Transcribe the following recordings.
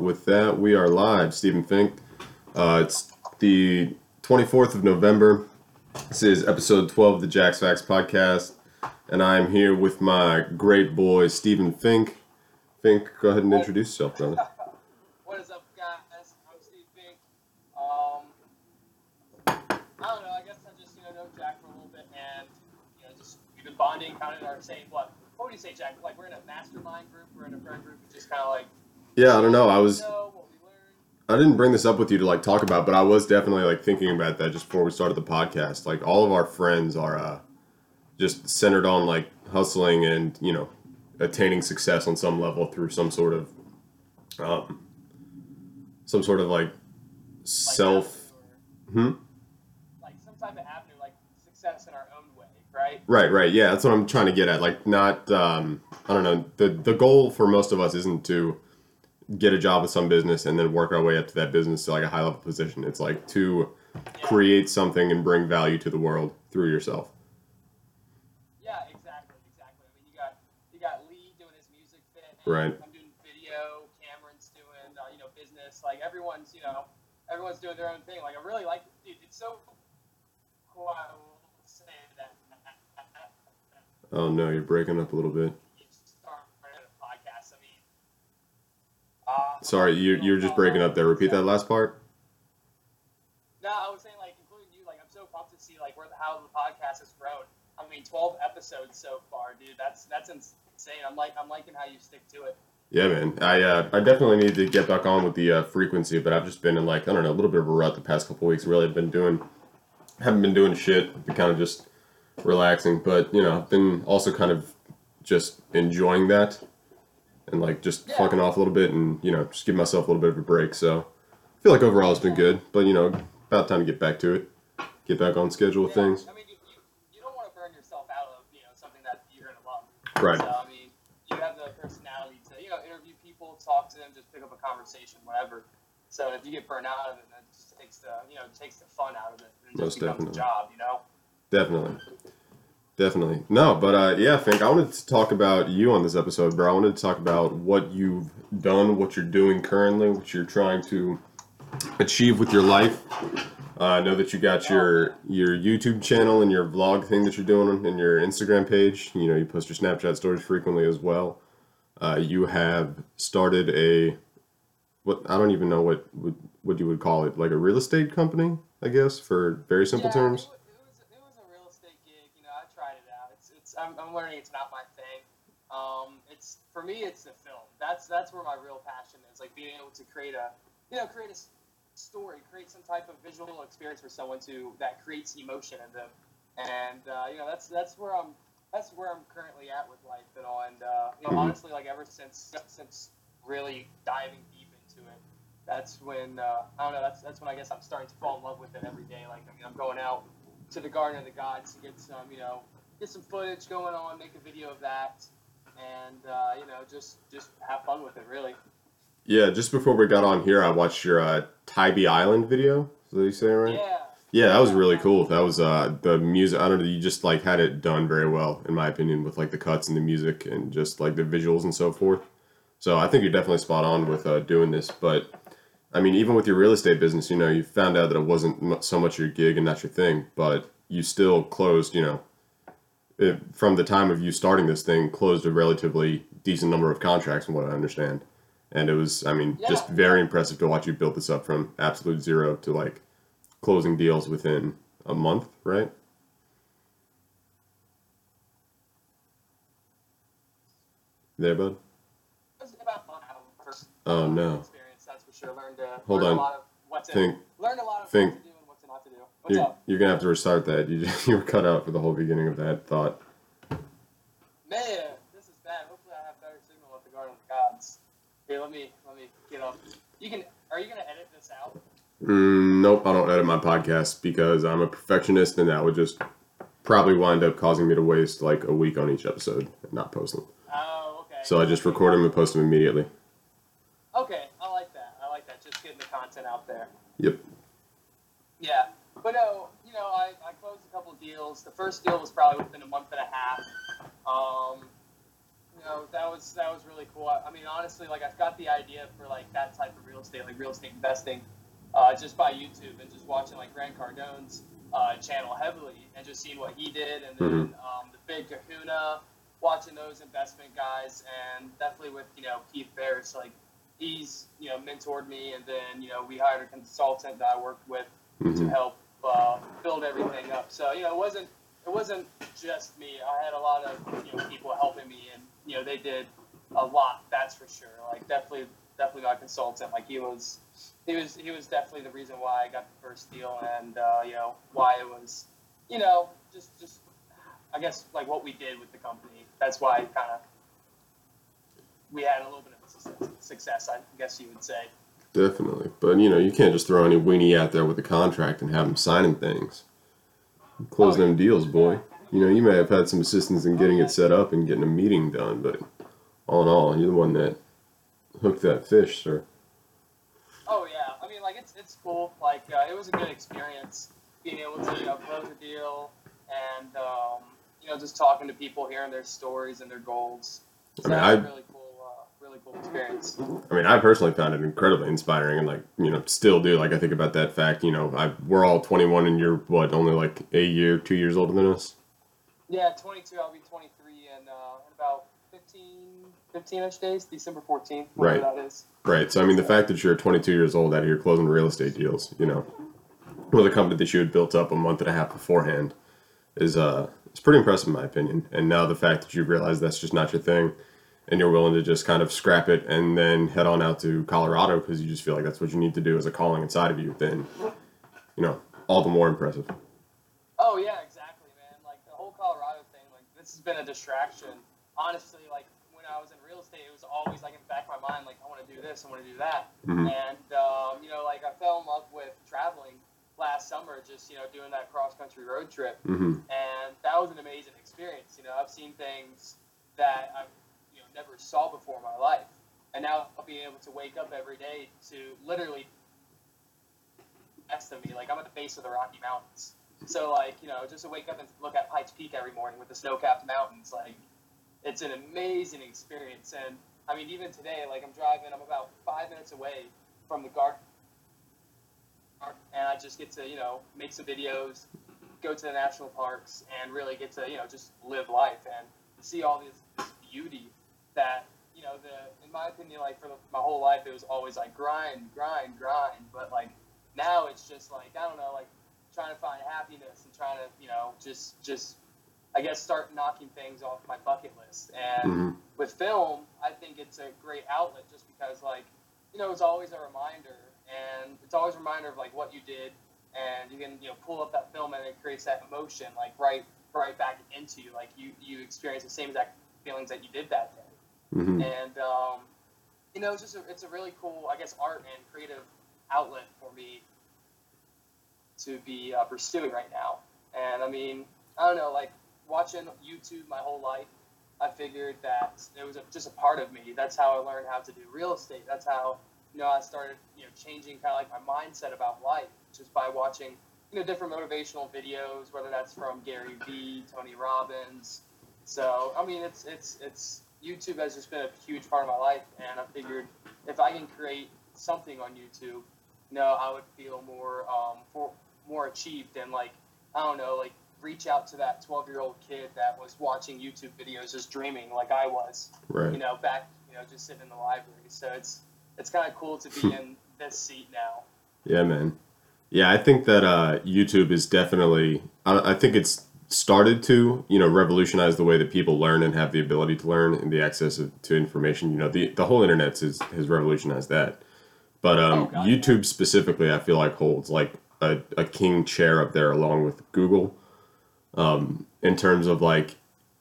with that. We are live. Stephen Fink. Uh, it's the 24th of November. This is episode 12 of the Jack's Facts podcast, and I'm here with my great boy Stephen Fink. Fink, go ahead and introduce yourself, brother. What is up, guys? I'm Steve Fink. Um, I don't know. I guess I just you know know Jack for a little bit, and you know just we've been bonding, kind of our same what? What would you say, Jack? Like we're in a mastermind group, we're in a friend group, just kind of like Yeah, I don't know. I was know what we learned. I didn't bring this up with you to like talk about, but I was definitely like thinking about that just before we started the podcast. Like all of our friends are uh, just centered on like hustling and you know attaining success on some level through some sort of um, some sort of like Like self. or, Hmm? Like some type of avenue, like success in our own way, right? Right, right. Yeah, that's what I'm trying to get at. Like not um, I don't know. The the goal for most of us isn't to get a job with some business and then work our way up to that business to like a high level position. It's like to create something and bring value to the world through yourself. Yeah, exactly, exactly. I mean, you got you got Lee doing his music thing. Right. I'm doing video. Cameron's doing uh, you know business. Like everyone's you know everyone's doing their own thing. Like I really like dude. It's so cool. I will say that. Oh no, you're breaking up a little bit. you start a podcast. I mean. Uh, Sorry, you you're just breaking up there. Repeat that last part. No, I was saying like including you. Like I'm so pumped to see like where the, how the podcast has grown. I mean, 12 episodes so far, dude. That's that's insane. I'm like I'm liking how you stick to it. Yeah, man. I uh, I definitely need to get back on with the uh, frequency, but I've just been in like I don't know a little bit of a rut the past couple weeks. Really, I've been doing haven't been doing shit. Been kind of just relaxing, but you know, I've been also kind of just enjoying that and like just Yeah. fucking off a little bit and you know just give myself a little bit of a break. So I feel like overall it's been good, but you know about time to get back to it, get back on schedule with Yeah, things. I mean, you, you, you don't want to burn yourself out of you know something that you're gonna love. Right. So I mean, you have the personality to you know interview people, talk to them, just pick up a conversation, whatever. So if you get burned out of it, that just takes the you know takes the fun out of it, and Most just becomes definitely. a job, you know. Definitely. Definitely. No, but uh, yeah, Fink, I wanted to talk about you on this episode, bro. I wanted to talk about what you've done, what you're doing currently, what you're trying to achieve with your life. Uh, I know that you got your your YouTube channel and your vlog thing that you're doing and your Instagram page. You know, you post your Snapchat stories frequently as well. Uh, you have started a what I don't even know what what, what you would call it, like a real estate company, I guess, for very simple yeah, terms. It, wa- it was it was a real estate gig. You know, I tried it out. It's it's I'm, I'm learning it's not my thing. Um, it's for me, it's the film. That's that's where my real passion is. Like being able to create a you know create a story, create some type of visual experience for someone to that creates emotion in them. And uh, you know, that's that's where I'm that's where I'm currently at with life and all. And uh, you know, honestly, like ever since since really diving deep into it, that's when uh, I don't know. That's that's when I guess I'm starting to fall in love with it every day. Like I mean, I'm going out to the Garden of the Gods to get some, you know, get some footage going on, make a video of that, and uh, you know, just just have fun with it. Really. Yeah, just before we got on here, I watched your uh, Tybee Island video. Is that you say it right? Yeah. Yeah, that was really cool. That was uh, the music. I don't know. You just like had it done very well, in my opinion, with like the cuts and the music and just like the visuals and so forth. So I think you're definitely spot on with uh, doing this. But I mean, even with your real estate business, you know, you found out that it wasn't so much your gig and not your thing, but you still closed. You know, it, from the time of you starting this thing, closed a relatively decent number of contracts, from what I understand. And it was, I mean, Yeah. just very impressive to watch you build this up from absolute zero to like closing deals within a month, right? There, bud. It was about fun out of first Oh no. experience. That's for sure. Learned Hold on. a lot of what to Think learn a lot of think. What to do and what to not to do. What's you're, up, you're gonna have to restart that. You just, you were cut out for the whole beginning of that thought. man? This is bad. Hopefully, I have better signal at the Garden of the Gods. Here, let me let me get up. You can. Are you gonna edit this out? Mm, nope, I don't edit my podcast because I'm a perfectionist, and that would just probably wind up causing me to waste like a week on each episode and not post them. Oh, okay. So I just record them and post them immediately. Okay, I like that. I like that. Just getting the content out there. Yep. Yeah, but no, you know, I, I closed a couple deals. The first deal was probably within a month and a half. Um, you know, that was that was really cool. I, I mean, honestly, like I've got the idea for like that type of real estate, like real estate investing, uh, just by YouTube and just watching like Grant Cardone's uh, channel heavily and just seeing what he did, and then Mhm. um, the Big Kahuna, watching those investment guys, and definitely with you know Keith Ferris, like he's you know mentored me, and then you know we hired a consultant that I worked with to hmm help uh, build everything up. So you know, it wasn't it wasn't just me. I had a lot of you know people helping me, and you know they did a lot. That's for sure. Like definitely, definitely my consultant. Like he was, he was, he was definitely the reason why I got the first deal, and uh, you know why it was, you know, just just I guess like what we did with the company. That's why kind of we had a little bit of success, success. I guess you would say. Definitely. But, you know, you can't just throw any weenie out there with a contract and have them signing things. Closing Oh, them deals, boy. You know, you may have had some assistance in getting it set up and getting a meeting done, but all in all, you're the one that hooked that fish, sir. Oh yeah, I mean like it's it's cool. Like uh, it was a good experience being able to you know close a deal and um, you know just talking to people, hearing their stories and their goals. So I mean, was really cool, uh, really cool experience. I mean, I personally found it incredibly inspiring, and like, you know, still do. Like, I think about that fact. You know, I we're all 21, and you're what, only like a year, two years older than us. Yeah, 22. I'll be 23 in, uh, in about 15, 15ish days, December 14th, Right. that is. Right. So, I mean, the fact that you're 22 years old out here closing real estate deals, you know, with a company that you had built up a month and a half beforehand, is uh, it's pretty impressive in my opinion. And now the fact that you realize that's just not your thing, and you're willing to just kind of scrap it and then head on out to Colorado because you just feel like that's what you need to do as a calling inside of you, then, you know, all the more impressive. Oh yeah, exactly, man. Like the whole Colorado thing, like this has been a distraction. Honestly, like when I was in real estate, it was always like in the back of my mind, like I want to do this, I want to do that, Mhm. and um, you know, like I fell in love with traveling last summer, just you know, doing that cross country road trip, hmm and that was an amazing experience. You know, I've seen things that I you know never saw before in my life, and now I'll be able to wake up every day to literally next me, like I'm at the base of the Rocky Mountains. So like you know, just to wake up and look at Pikes Peak every morning with the snow-capped mountains, like it's an amazing experience. And I mean, even today, like I'm driving, I'm about five minutes away from the garden, and I just get to you know make some videos, go to the national parks, and really get to you know just live life and see all this beauty that you know the in my opinion like for the, my whole life it was always like grind grind grind. But like now it's just like i don't know like trying to find happiness and trying to you know just just i guess start knocking things off my bucket list. And hmm with film i think it's a great outlet just because like you know it's always a reminder. And it's always a reminder of like what you did. And you can you know pull up that film and it creates that emotion like right right back into you. Like you you experience the same exact feelings that you did that day hmm and um, you know, it's just a, it's a really cool, I guess, art and creative outlet for me to be uh, pursuing right now. And I mean, I don't know, like watching YouTube my whole life, I figured that it was a, just a part of me. That's how I learned how to do real estate. That's how you know I started you know changing kind of like my mindset about life just by watching you know different motivational videos, whether that's from Gary Vee, Tony Robbins. So I mean, it's it's it's YouTube has just been a huge part of my life, and I figured if I can create something on YouTube, you know, I would feel more um, for, more achieved and like I don't know, like reach out to that 12 year old kid that was watching YouTube videos just dreaming like I was, Right. you know, back you know just sitting in the library. So it's it's kind of cool to be in this seat now. Yeah, man. Yeah, I think that uh, YouTube is definitely. I, I think it's started to you know revolutionize the way that people learn and have the ability to learn and the access of, to information. You know, the the whole internet has has revolutionized that. But um, Oh, YouTube specifically, I feel like holds like a, a king chair up there along with Google, um, in terms of like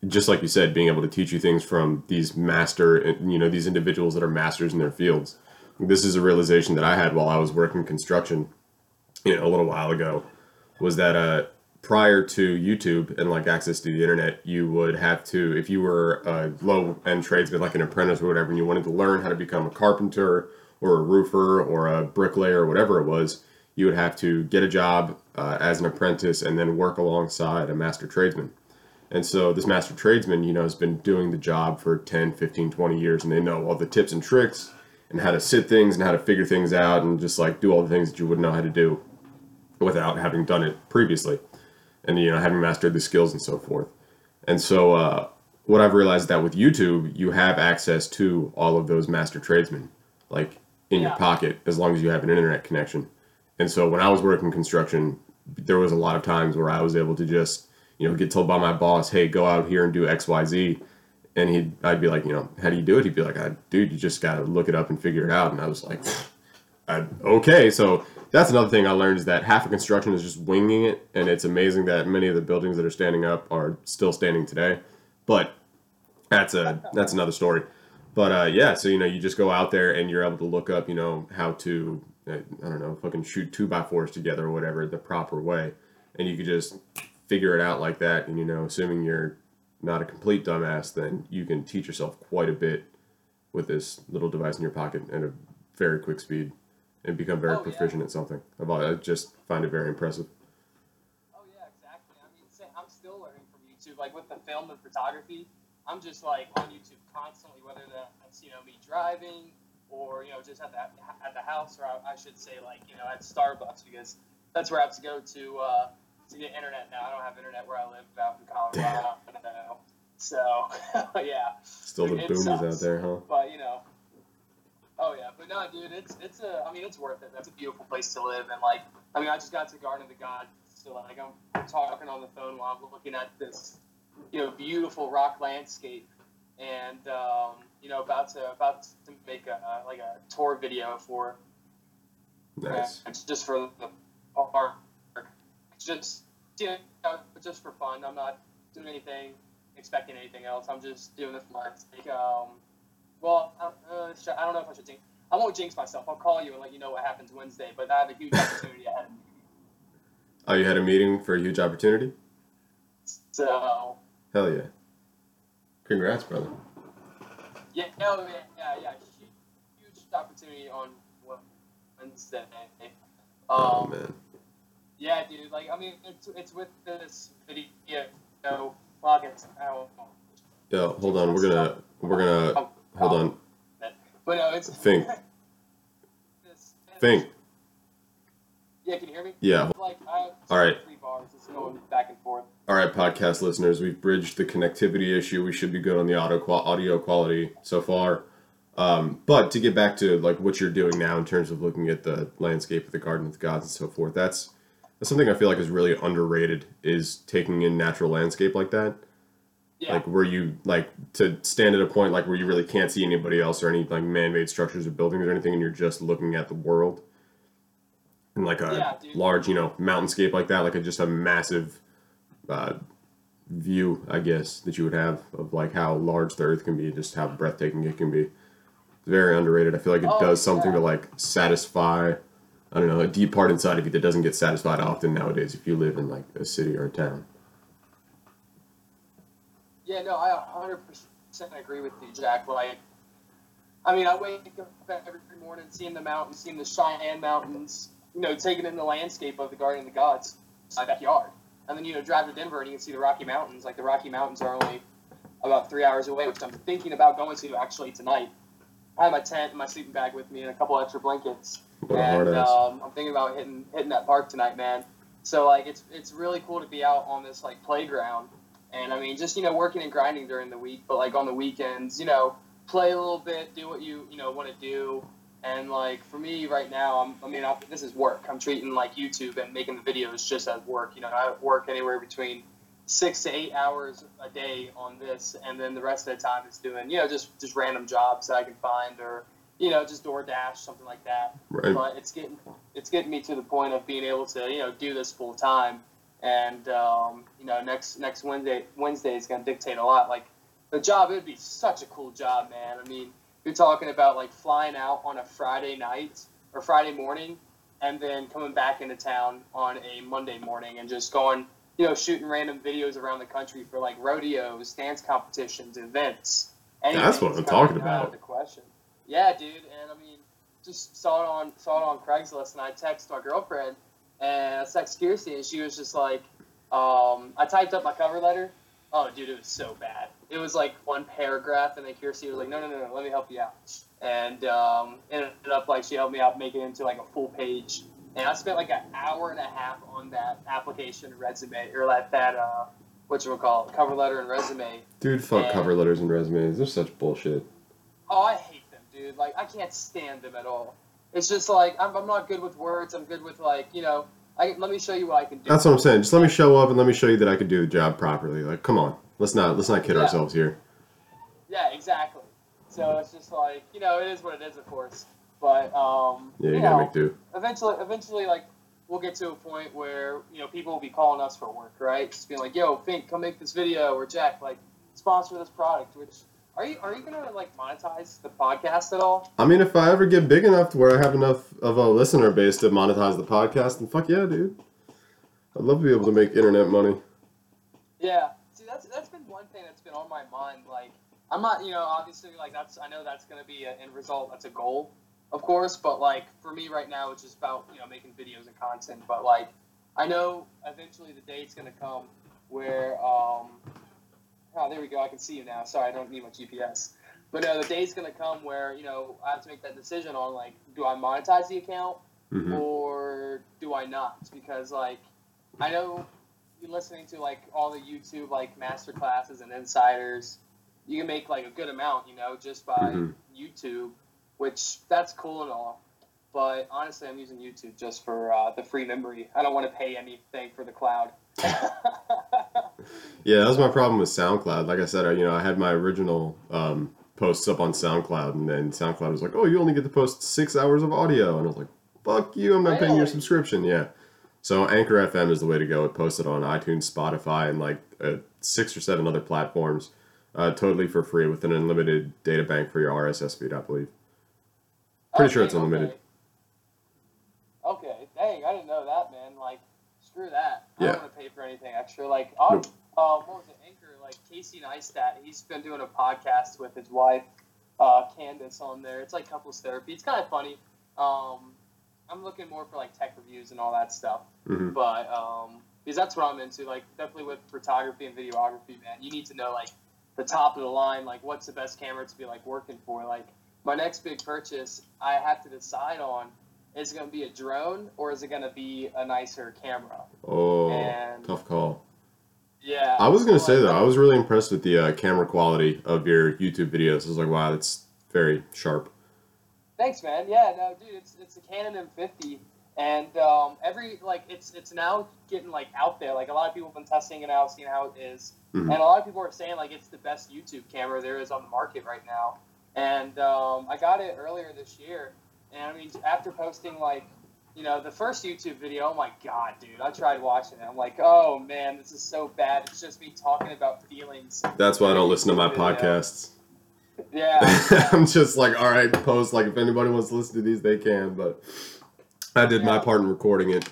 just like you said, being able to teach you things from these master, you know, these individuals that are masters in their fields. This is a realization that I had while I was working construction, you know, a little while ago, was that uh, prior to YouTube and like access to the internet, you would have to, if you were a low end tradesman, like an apprentice or whatever, and you wanted to learn how to become a carpenter or a roofer or a bricklayer or whatever it was, you would have to get a job uh, as an apprentice and then work alongside a master tradesman. And so this master tradesman, you know, has been doing the job for 10, 15, 20 years and they know all the tips and tricks and how to sit things and how to figure things out and just like do all the things that you wouldn't know how to do without having done it previously and you know having mastered the skills and so forth and so uh, what i've realized that with youtube you have access to all of those master tradesmen like in your pocket as long as you have an internet connection and so when i was working construction there was a lot of times where i was able to just you know get told by my boss hey go out here and do xyz and he'd I'd be like, you know, how do you do it? He'd be like, dude, you just gotta look it up and figure it out. And I was like, I, okay. So that's another thing I learned is that half of construction is just winging it, and it's amazing that many of the buildings that are standing up are still standing today. But that's a that's another story. But uh, yeah, so you know, you just go out there and you're able to look up, you know, how to uh, I don't know, fucking shoot two by fours together or whatever the proper way, and you could just figure it out like that. And you know, assuming you're not a complete dumbass, then you can teach yourself quite a bit with this little device in your pocket at a very quick speed and become very Oh, yeah. proficient at something. I just find it very impressive. Oh yeah, exactly. I mean, say, I'm still learning from YouTube. Like with the film and photography, I'm just like on YouTube constantly, whether that's you know me driving or you know just at the at the house, or I, I should say like you know at Starbucks because that's where I have to go to uh, to get internet now. I don't have internet where I live out in Colorado. So yeah, Still the It boomers out there, huh? but you know. Oh yeah, but no, dude, it's it's a. I mean, it's worth it. That's a beautiful place to live, and like, I mean, I just got to Garden of the Gods, so like, I'm talking on the phone while I'm looking at this, you know, beautiful rock landscape, and um, you know, about to about to make a like a tour video for Nice. it's just for the park. Just you know, just for fun. I'm not doing anything, expecting anything else. I'm just doing this for my sake. Um, well, I, uh, I don't know if I should jinx. I won't jinx myself. I'll call you and let you know what happens Wednesday. But I have a huge opportunity ahead of me. Oh, you had a meeting for a huge opportunity? So Hell yeah. Congrats, brother. yeah, no, yeah, yeah, yeah. Huge, huge opportunity on Wednesday. Oh Um, man. Yeah, dude. Like, I mean, it's, it's with this video. So, fuck it. I don't know. Hold on. We're gonna we're gonna hold on. But no, it's Think. Think. Yeah, can you hear me? Yeah. Like, All right. three bars. It's going back and forth. All right, podcast listeners, we've bridged the connectivity issue. We should be good on the audio qual- audio quality so far. Um, but to get back to like what you're doing now in terms of looking at the landscape of the Garden of the Gods and so forth, that's that's something I feel like is really underrated. Is taking in natural landscape like that, Yeah. like where you like to stand at a point like where you really can't see anybody else or any like man-made structures or buildings or anything, and you're just looking at the world. And like a Yeah, large, you know, mountainscape like that, like a, just a massive uh, view, I guess, that you would have of like how large the Earth can be, just how breathtaking it can be. It's very underrated. I feel like it Oh, does something yeah. to like satisfy, I don't know, a deep part inside of you that doesn't get satisfied often nowadays if you live in like a city or a town. Yeah, no, I 100% agree with you, Jack. Like, I mean, I wake up every morning seeing the mountains, seeing the Cheyenne Mountains, you know, taking in the landscape of the Garden of the Gods, my backyard. And then, you know, drive to Denver and you can see the Rocky Mountains. Like, the Rocky Mountains are only about three hours away, which I'm thinking about going to actually tonight. I have my tent and my sleeping bag with me and a couple extra blankets. And um, I'm thinking about hitting hitting that park tonight, man. So like it's it's really cool to be out on this like playground, and I mean just you know working and grinding during the week, but like on the weekends, you know play a little bit, do what you you know want to do, and like for me right now, I'm I mean I, this is work. I'm treating like YouTube and making the videos just as work. You know I work anywhere between six to eight hours a day on this, and then the rest of the time is doing you know just just random jobs that I can find or you know just DoorDash something like that Right. but it's getting it's getting me to the point of being able to you know do this full time and um, you know next next wednesday wednesday is going to dictate a lot. Like the job it would be such a cool job man. I mean you're talking about like flying out on a friday night or friday morning and then coming back into town on a monday morning and just going you know shooting random videos around the country for like rodeos dance competitions events That's what I'm talking about. the question. Yeah dude and i mean just saw it on saw it on Craigslist, and I texted my girlfriend, and I texted Kirsty, and she was just like, um, I typed up my cover letter. Oh, dude, it was so bad. it was like one paragraph, and then Kirsty was like, no, no, no, no, let me help you out, and um, ended up like she helped me out make it into like a full page, and I spent like an hour and a half on that application resume or that that uh, what you would call it, cover letter and resume. Dude, fuck And- cover letters and resumes. They're such bullshit. Oh, I hate them, dude. Like, I can't stand them at all. It's just like I'm, I'm not good with words. I'm good with like you know. I let me show you what I can do. That's what I'm saying. Just let me show up and let me show you that I can do the job properly. Like, come on. Let's not let's not kid Yeah. ourselves here. Yeah, exactly. So it's just like you know, it is what it is, of course. But um, Yeah, you you gotta know, make do. eventually, eventually, like we'll get to a point where you know people will be calling us for work, right? Just being like, "Yo, Fink, come make this video," or Jack, like, sponsor this product. Which are you are you gonna like monetize the podcast at all? I mean, if I ever get big enough to where I have enough of a listener base to monetize the podcast, then fuck yeah, dude. I'd love to be able to make internet money. Yeah. See, that's that's been one thing that's been on my mind. Like, I'm not, you know, obviously, like that's I know that's gonna be an end result. That's a goal, of course. But like for me right now, it's just about you know making videos and content. But like, I know eventually the day's gonna come where um, oh there we go. I can see you now. Sorry, I don't need my GPS. But no, the day's gonna come where you know I have to make that decision on like, do I monetize the account hmm or do I not? Because like I know you're listening to like all the YouTube like master classes and insiders, you can make like a good amount, you know, just by Mhm. YouTube, which that's cool and all. But honestly, I'm using YouTube just for uh, the free memory. I don't want to pay anything for the cloud. Yeah, that was my problem with SoundCloud. Like I said, I, you know, I had my original um, posts up on SoundCloud, and then SoundCloud was like, "Oh, you only get to post six hours of audio," and I was like, "Fuck you! I'm not paying your subscription." Yeah. So Anchor FM is the way to go. It posted on iTunes, Spotify, and like uh, six or seven other platforms, uh, totally for free with an unlimited data bank for your RSS feed, I believe. Pretty sure it's unlimited. Okay. okay, dang, I didn't know that, man. Like, screw that. I don't want to pay for anything extra. Like, Nope. Uh, what was it, Anchor? Like Casey Neistat, he's been doing a podcast with his wife, uh, Candice, on there. It's like couples therapy. It's kind of funny. Um, I'm looking more for like tech reviews and all that stuff, hmm but um, because that's what I'm into. Like, definitely with photography and videography, man. You need to know like the top of the line, like what's the best camera to be like working for. Like, my next big purchase, I have to decide on is it going to be a drone or is it going to be a nicer camera? Oh, And- tough call. Yeah. I was gonna so, say though, I was really impressed with the uh, camera quality of your YouTube videos. I was like, wow, that's very sharp. Thanks, man. Yeah, no, dude, it's it's a Canon M50, and um, every like it's it's now getting like out there. Like a lot of people have been testing it out, seeing how it is, Mhm. and a lot of people are saying like it's the best YouTube camera there is on the market right now. And um, I got it earlier this year, and I mean after posting like you know the first YouTube video, oh my god, dude, I tried watching it. I'm like, oh man, this is so bad. It's just me talking about feelings. That's why I don't listen to my podcasts. Yeah. I'm just like, all right, post. Like, if anybody wants to listen to these, they can. But I did my part in recording it.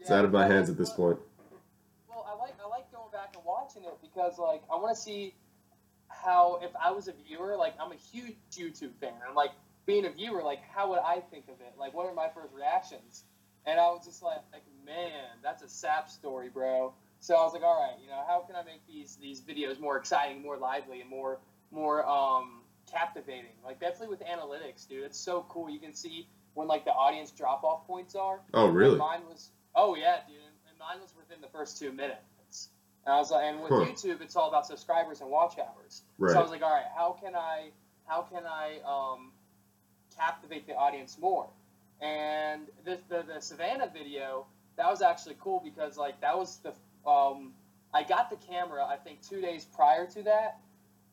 It's Yeah, out of my hands at this point. Well, I like I like going back and watching it because like I want to see how if I was a viewer, like I'm a huge YouTube fan. I'm like being a viewer, like how would I think of it? Like what are my first reactions? And I was just like, like man, that's a sap story, bro. So I was like, all right, you know, how can I make these these videos more exciting, more lively, and more more um, captivating? Like definitely with analytics, dude. It's so cool. You can see when like the audience drop off points are. Oh, And really? mine was. Oh yeah, dude. And mine was within the first two minutes. And I was like, and with Huh. YouTube, it's all about subscribers and watch hours. Right. So I was like, all right, how can I, how can I um, captivate the audience more? And the, the the Savannah video that was actually cool because like that was the um, I got the camera I think two days prior to that,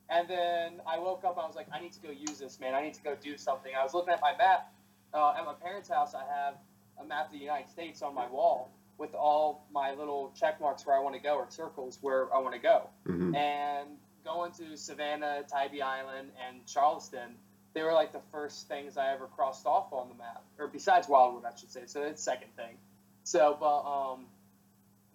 and then I woke up I was like, I need to go use this, man. I need to go do something. I was looking at my map uh, at my parents' house. I have a map of the United States on my wall with all my little check marks where I want to go or circles where I want to go. hmm And going to Savannah, Tybee Island, and Charleston, they were like the first things I ever crossed off on the map, or besides Wildwood, I should say. So it's second thing. So, but um,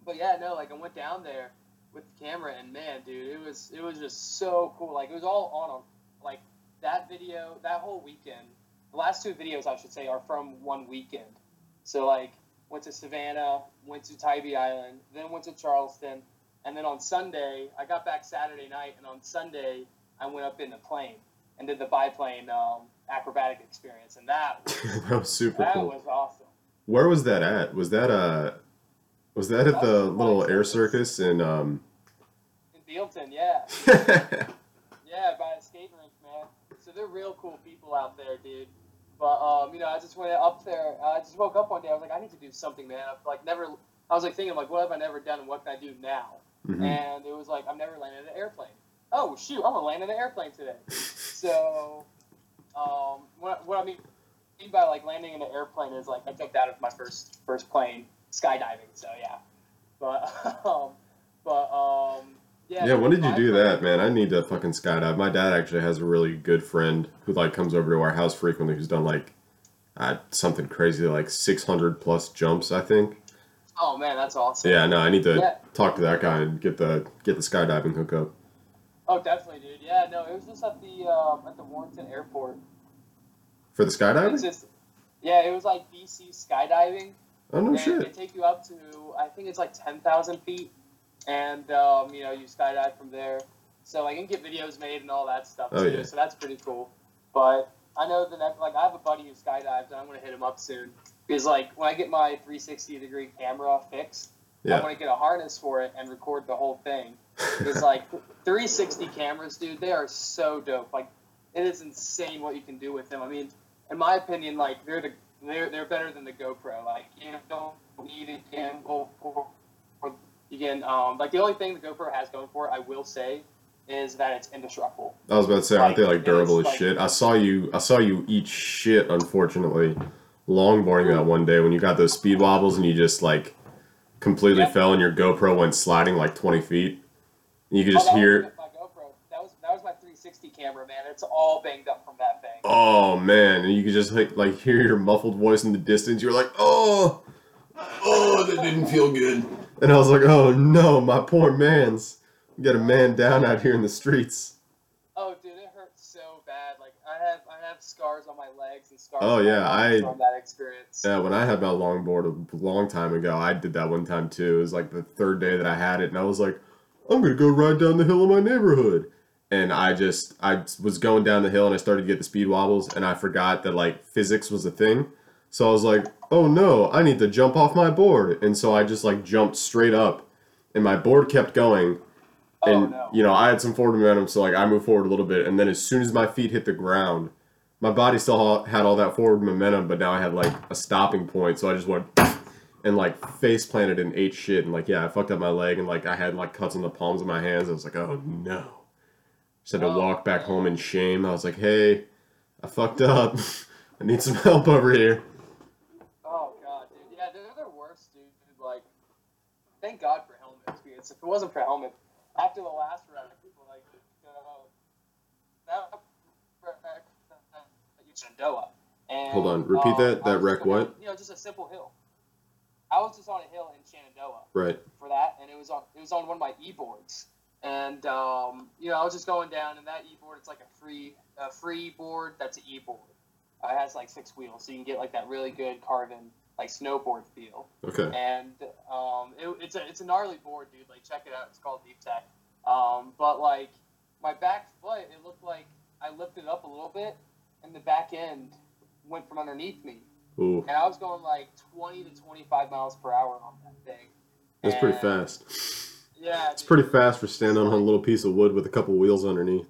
but yeah, no, like I went down there with the camera, and man, dude, it was it was just so cool. Like it was all on a like that video, that whole weekend. The last two videos, I should say, are from one weekend. So like went to Savannah, went to Tybee Island, then went to Charleston, And then on Sunday, I got back Saturday night, and on Sunday, I went up in the plane and did the biplane um, acrobatic experience, and that was, that was super that cool. was awesome. Where was that at? Was that uh was that at the little air circus in um In Bealton, yeah. Yeah, by the skate rink, man. So they're real cool people out there, dude. But um, you know, I just went up there. I just woke up one day. I was like, I need to do something, man. I've like never. I was like thinking, like, what have I never done, and what can I do now? Mhm. And it was like, I've never landed an airplane. Oh shoot, I'm gonna land in an airplane today. So, um, what, what I mean by like landing in an airplane is like I jumped out of my first first plane skydiving. So yeah, but um, but um, yeah. Yeah, when did you do that, man? I need to fucking skydive. My dad actually has a really good friend who like comes over to our house frequently who's done like uh, something crazy like 600 plus jumps, I think. Oh man, that's awesome. Yeah, no, I need to Yeah. talk to that guy and get the get the skydiving hookup. Oh, definitely, dude. Yeah, no, it was just at the um, at the Warrenton Airport. For the skydiving? just, yeah, it was like BC skydiving. Oh no and shit. They take you up to I think it's like ten thousand feet, and um, you know you skydive from there. So I can get videos made and all that stuff Oh, too. yeah. So that's pretty cool. But I know the next like I have a buddy who skydives and I'm gonna hit him up soon because like when I get my 360 degree camera fixed, I Yeah. want to get a harness for it and record the whole thing. It's like 360 cameras, dude. They are so dope. Like, it is insane what you can do with them. I mean, in my opinion, like they're the they're they're better than the GoPro. Like, you don't need a gimbal for, for you can um like the only thing the GoPro has going for it, I will say, is that it's indestructible. I was about to say, aren't they like Like, durable as like- shit? I saw you. I saw you eat shit. Unfortunately, longboarding that one day when you got those speed wobbles and you just like completely fell and your GoPro went sliding like twenty feet. You could Oh, just that hear. my GoPro. That was that was my 360 camera, man. It's all banged up from that thing. Oh man! And you could just like, like hear your muffled voice in the distance. You were like, "Oh, oh, that didn't feel good." And I was like, "Oh no, my poor man's. We got a man down out here in the streets." Oh, dude, it hurt so bad. Like I have, I have scars on my legs and scars. Oh, yeah, I- from that experience. Yeah, when I had my longboard a long time ago, I did that one time too. It was like the third day that I had it, and I was like, "I'm gonna go ride down the hill in my neighborhood." And I just, I was going down the hill, and I started to get the speed wobbles, and I forgot that like physics was a thing. So I was like, "Oh no, I need to jump off my board," and so I just like jumped straight up, and my board kept going, oh and no. you know I had some forward momentum, so like I moved forward a little bit, and then as soon as my feet hit the ground, my body still had all that forward momentum, but now I had like a stopping point, so I just went and like face planted and ate shit, and like yeah, I fucked up my leg, and like I had like cuts on the palms of my hands. I was like, oh no, just had to Oh, walk back home in shame. I was like, hey, I fucked up. I need some help over here. Oh god, dude. Yeah, they're the worst, dude. Like, thank God for helmets. Because if it wasn't for helmet, after the last round, people like, uh, that Shenandoah. And, Hold on, repeat um, that- that wreck what? You know, just a simple hill. I was just on a hill in Shenandoah. Right. for that, and it was on it was on one of my e-boards, and um, you know I was just going down, and that e-board it's like a free a free board that's an e-board. Uh, it has like six wheels, so you can get like that really good carbon like snowboard feel, Okay. and um, it, it's a it's a gnarly board, dude. Like check it out, it's called Deep Tech. Um, but like my back foot, it looked like I lifted it up a little bit, and the back end went from underneath me, Ooh, and I was going like 20 to 25 miles per hour on that thing. that's pretty fast. Yeah, It's dude. pretty fast for standing on a little piece of wood with a couple wheels underneath.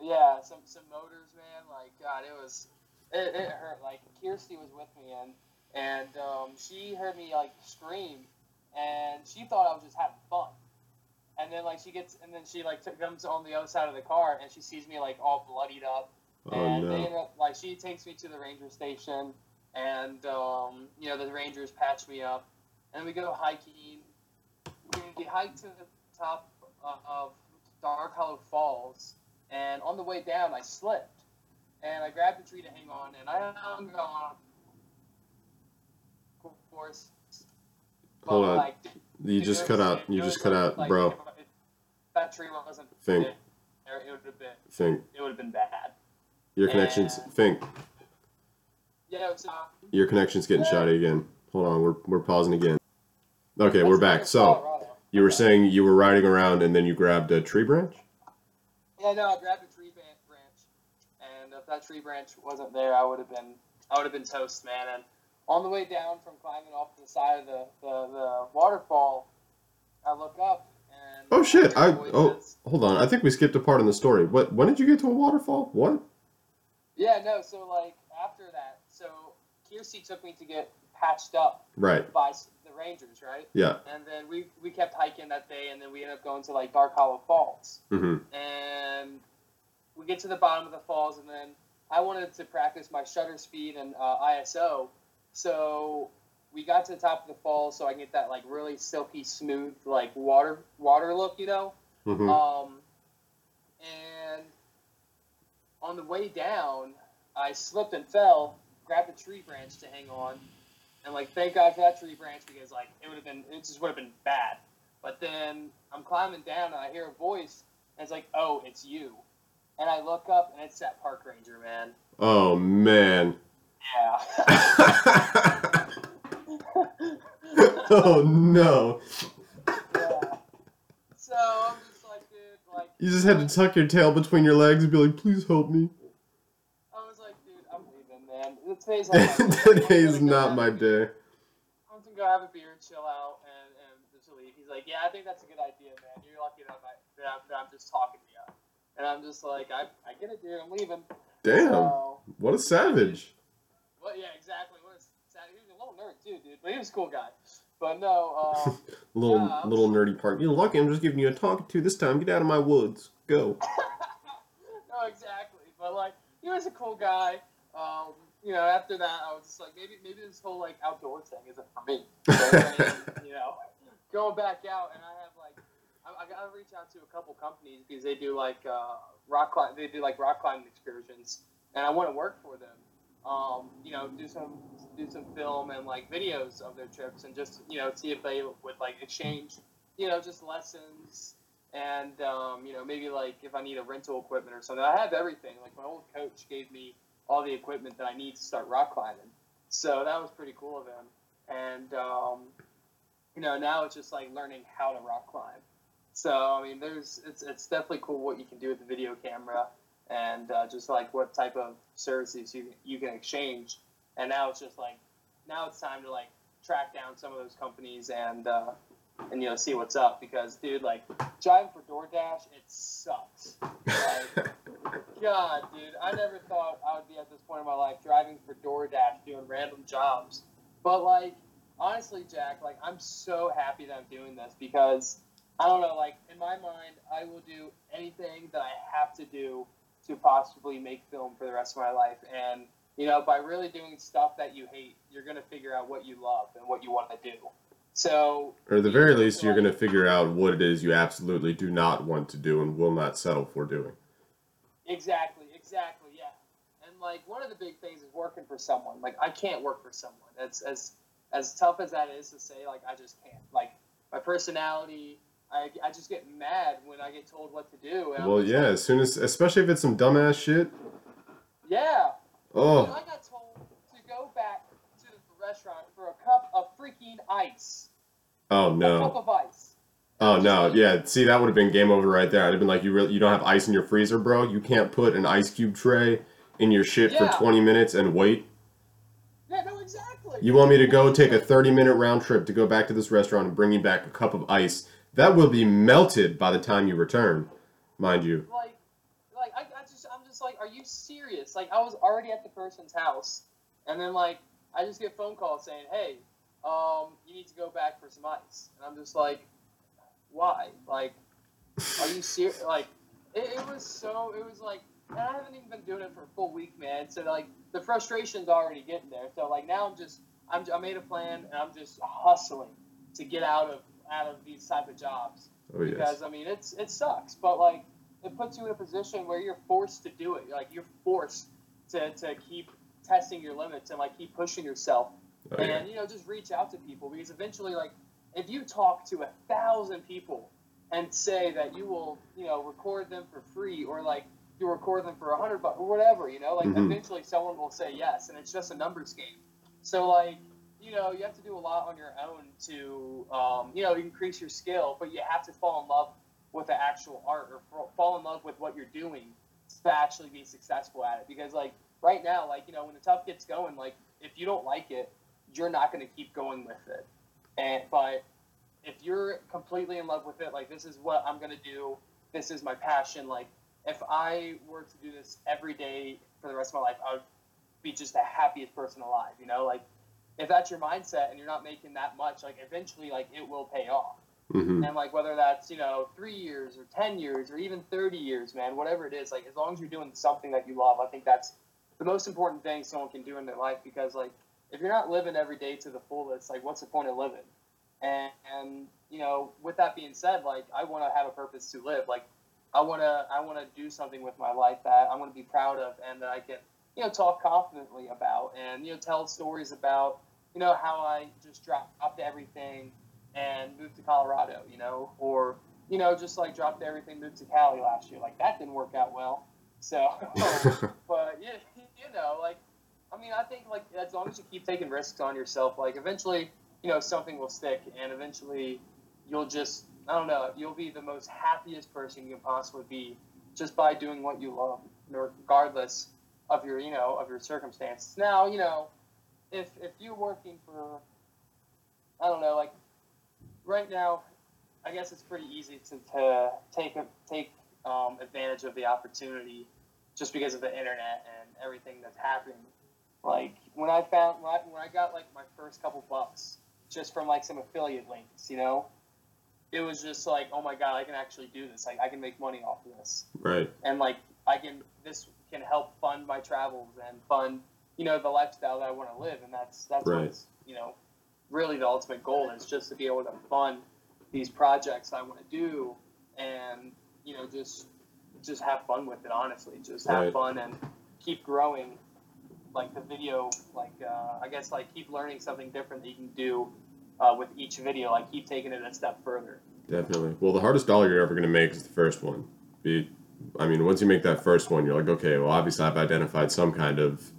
Yeah, some some motors, man. Like God, it was it, it hurt. Like Kirsty was with me and and um, she heard me like scream, and she thought I was just having fun. And then like she gets and then she like comes on the other side of the car and she sees me like all bloodied up. Oh and they end up like she takes me to the ranger station, and um, you know the rangers patch me up, and we go hiking. We hike to the top uh, of Dark Hollow Falls, and on the way down I slipped, and I grabbed a tree to hang on, and I hung on. Of course. Hold on. like, You just cut out. You just cut out, like, bro. if that tree wasn't Think. there, it would have been Think. it would have been bad. Your connection's. And- Think. Yeah, it was, uh, Your connection's getting shoddy again. Hold on. We're we're pausing again. Okay, we're back. So You were saying you were riding around and then you grabbed a tree branch? Yeah, no, I grabbed a tree branch, and if that tree branch wasn't there, I would have been I would have been toast, man. And on the way down from climbing off the side of the, the, the waterfall, I look up and Oh shit! I oh hold on. I think we skipped a part in the story. What? When did you get to a waterfall? What? yeah, no. So like after that, so Kirsty took me to get patched up Right. by the Rangers, right? Yeah. And then we we kept hiking that day, and then we ended up going to like Dark Hollow Falls. Mm-hmm. and we get to the bottom of the falls, and then I wanted to practice my shutter speed and uh, ISO. So we got to the top of the falls, so I can get that like really silky smooth like water water look, you know. Mm-hmm. Um, and on the way down, I slipped and fell, grabbed a tree branch to hang on, and like thank God for that tree branch because like it would have been it just would have been bad. But then I'm climbing down and I hear a voice and it's like, oh, it's you. And I look up and it's that park ranger, man. oh man. Yeah. oh no! yeah. So I'm just like, dude, like You just had to tuck your tail between your legs and be like, "Please help me." I was like, dude, I'm leaving, man. Today's not my day. Today's I'm gonna go not my day. I'm gonna go have a beer, and chill out, and, and just leave. He's like, yeah, I think that's a good idea, man. You're lucky that I'm, that I'm, that I'm just talking to you. And I'm just like, I, I get it, dude. I'm leaving. Damn! So, What a savage. well, yeah, exactly. What a sad. He was a little nerd too, dude. But he was a cool guy. But no, um, Little Yeah, little nerdy part. You're lucky. I'm just giving you a talking to this time. Get out of my woods. Go. no, exactly. But like, he was a cool guy. Um, you know, after that, I was just like, maybe maybe this whole like outdoor thing isn't for me. So, you know, going back out, and I have like, I, I gotta reach out to a couple companies because they do like uh, rock climb, they do like rock climbing excursions, and I want to work for them. Um, you know, do some do some film and like videos of their trips, and just you know see if they would like exchange, you know, just lessons and um, you know maybe like if I need a rental equipment or something. I have everything. Like my old coach gave me all the equipment that I need to start rock climbing, so that was pretty cool of him. And um, you know now it's just like learning how to rock climb. So I mean, there's it's it's definitely cool what you can do with the video camera and uh, just like what type of services you you can exchange. And now it's just like now it's time to like track down some of those companies and uh, and you know see what's up because dude like driving for DoorDash it sucks. Like, God, dude, I never thought I would be at this point in my life driving for DoorDash doing random jobs. But like honestly, Jack, like I'm so happy that I'm doing this because I don't know, like in my mind, I will do anything that I have to do to possibly make film for the rest of my life. And you know, by really doing stuff that you hate, you're gonna figure out what you love and what you want to do. So Or at the very least, you're gonna figure out what it is you absolutely do not want to do and will not settle for doing. Exactly, exactly, yeah. And like one of the big things is working for someone. Like I can't work for someone. As as as tough as that is to say, like I just can't. Like my personality, I, I just get mad when I get told what to do. Well, yeah. like, As soon as, especially if it's some dumbass shit. yeah. Oh, I got told to go back to the restaurant for a cup of freaking ice. oh no. A cup of ice. Oh no. Yeah. See, that would have been game over right there. I'd have been like, you really, you don't have ice in your freezer, bro. You can't put an ice cube tray in your shit Yeah. for 20 minutes and wait. Yeah, no, exactly. You want me to go take a 30 minute round trip to go back to this restaurant and bring you back a cup of ice that will be melted by the time you return, mind you. like like I, I just I'm just like, are you serious? Like I was already at the person's house and then like I just get a phone call saying, Hey, um, you need to go back for some ice and I'm just like, Why? Like are you serious like it, it was so it was like and I haven't even been doing it for a full week, man. So like the frustration's already getting there. So like now I'm just I'm I made a plan and I'm just hustling to get out of out of these type of jobs Oh yes. because I mean it's it sucks, but like it puts you in a position where you're forced to do it. Like you're forced to, to keep testing your limits and like keep pushing yourself, Oh, yeah. and you know just reach out to people because eventually like if you talk to a thousand people and say that you will you know record them for free or like you record them for a hundred bucks or whatever you know like Mhm. eventually someone will say yes and it's just a numbers game. So like you know, you have to do a lot on your own to, um, you know, increase your skill, but you have to fall in love with the actual art or fall in love with what you're doing to actually be successful at it. Because, like, right now, like, you know, when the tough gets going, like, if you don't like it, you're not going to keep going with it. And, but if you're completely in love with it, like, this is what I'm to do, this is my passion, like, if I were to do this every day for the rest of my life, I would be just the happiest person alive, you know, like, if that's your mindset and you're not making that much, like eventually, like it will pay off. Mm-hmm. And like whether that's you know three years or ten years or even thirty years, man, whatever it is, like as long as you're doing something that you love, I think that's the most important thing someone can do in their life. Because like if you're not living every day to the fullest, like what's the point of living? And, and you know, with that being said, like I want to have a purpose to live. Like I want to I want to do something with my life that I want to be proud of and that I can you know talk confidently about and you know tell stories about you know, how I just dropped everything and moved to Colorado, you know, or, you know, just like dropped everything, moved to Cali last year. Like that didn't work out well. So, but yeah, you know, like, I mean, I think like as long as you keep taking risks on yourself, like eventually, you know, something will stick and eventually you'll just, I don't know, you'll be the most happiest person you can possibly be just by doing what you love, regardless of your, you know, of your circumstances. Now, you know, if if you're working for I don't know, like right now, I guess it's pretty easy to, to take take um, advantage of the opportunity just because of the internet and everything that's happening. Like when I found when I, when I got like my first couple bucks just from like some affiliate links, you know, it was just like, oh my god, I can actually do this. Like I can make money off of this. Right. And like I can this can help fund my travels and fund you know the lifestyle that I want to live, and that's that's right. what's you know really the ultimate goal is just to be able to fund these projects I want to do, and you know just just have fun with it. Honestly, just have right. fun and keep growing. Like the video, like uh, I guess like keep learning something different that you can do uh, with each video. Like keep taking it a step further. Definitely. Well, the hardest dollar you're ever going to make is the first one. Be, I mean, once you make that first one, you're like, okay, well, obviously I've identified some kind of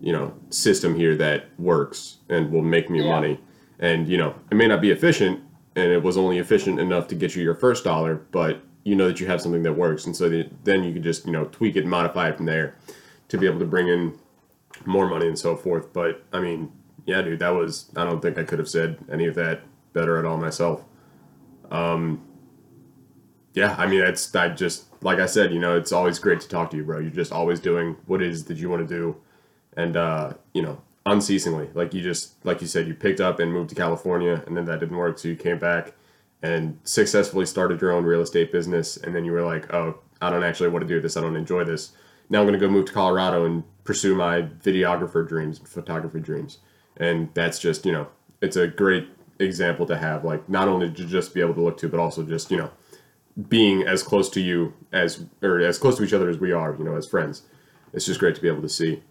you know system here that works and will make me yeah. money and you know it may not be efficient and it was only efficient enough to get you your first dollar but you know that you have something that works and so then you can just you know tweak it and modify it from there to be able to bring in more money and so forth but i mean yeah dude that was i don't think i could have said any of that better at all myself um yeah i mean it's i just like i said you know it's always great to talk to you bro you're just always doing what it is that you want to do and uh, you know unceasingly. Like you just like you said, you picked up and moved to California, and then that didn't work, so you came back and successfully started your own real estate business. And then you were like, oh, I don't actually want to do this. I don't enjoy this. Now I'm going to go move to Colorado and pursue my videographer dreams and photography dreams. And that's just you know, it's a great example to have. Like not only to just be able to look to, but also just you know, being as close to you as or as close to each other as we are. You know, as friends. It's just great to be able to see.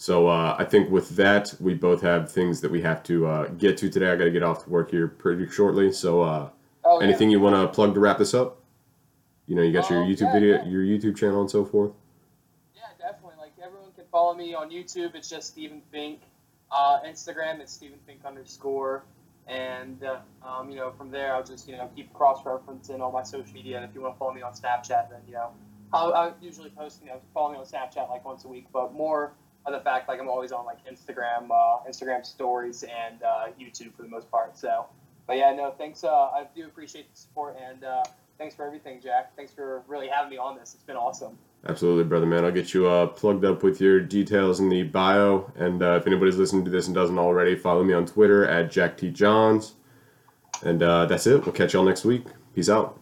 So uh, I think with that, we both have things that we have to uh, get to today. I got to get off to work here pretty shortly. So uh, oh, anything yeah. you want to plug to wrap this up? You know, you got your um, YouTube yeah, video, yeah. your YouTube channel, and so forth. Yeah, definitely. Like everyone can follow me on YouTube. It's just Steven Fink. Uh, Instagram is Steven Fink underscore. And uh, um, you know, from there, I'll just you know keep cross referencing all my social media. And if you want to follow me on Snapchat, then you know, I'll, I'll usually post you know follow me on Snapchat like once a week, but more of the fact like I'm always on like Instagram, uh, Instagram stories and uh, YouTube for the most part. So, but yeah, no, thanks. Uh, I do appreciate the support and uh, thanks for everything, Jack. Thanks for really having me on this. It's been awesome. Absolutely, brother man. I'll get you uh, plugged up with your details in the bio. And uh, if anybody's listening to this and doesn't already, follow me on Twitter at Jack T Johns. And uh, that's it. We'll catch y'all next week. Peace out.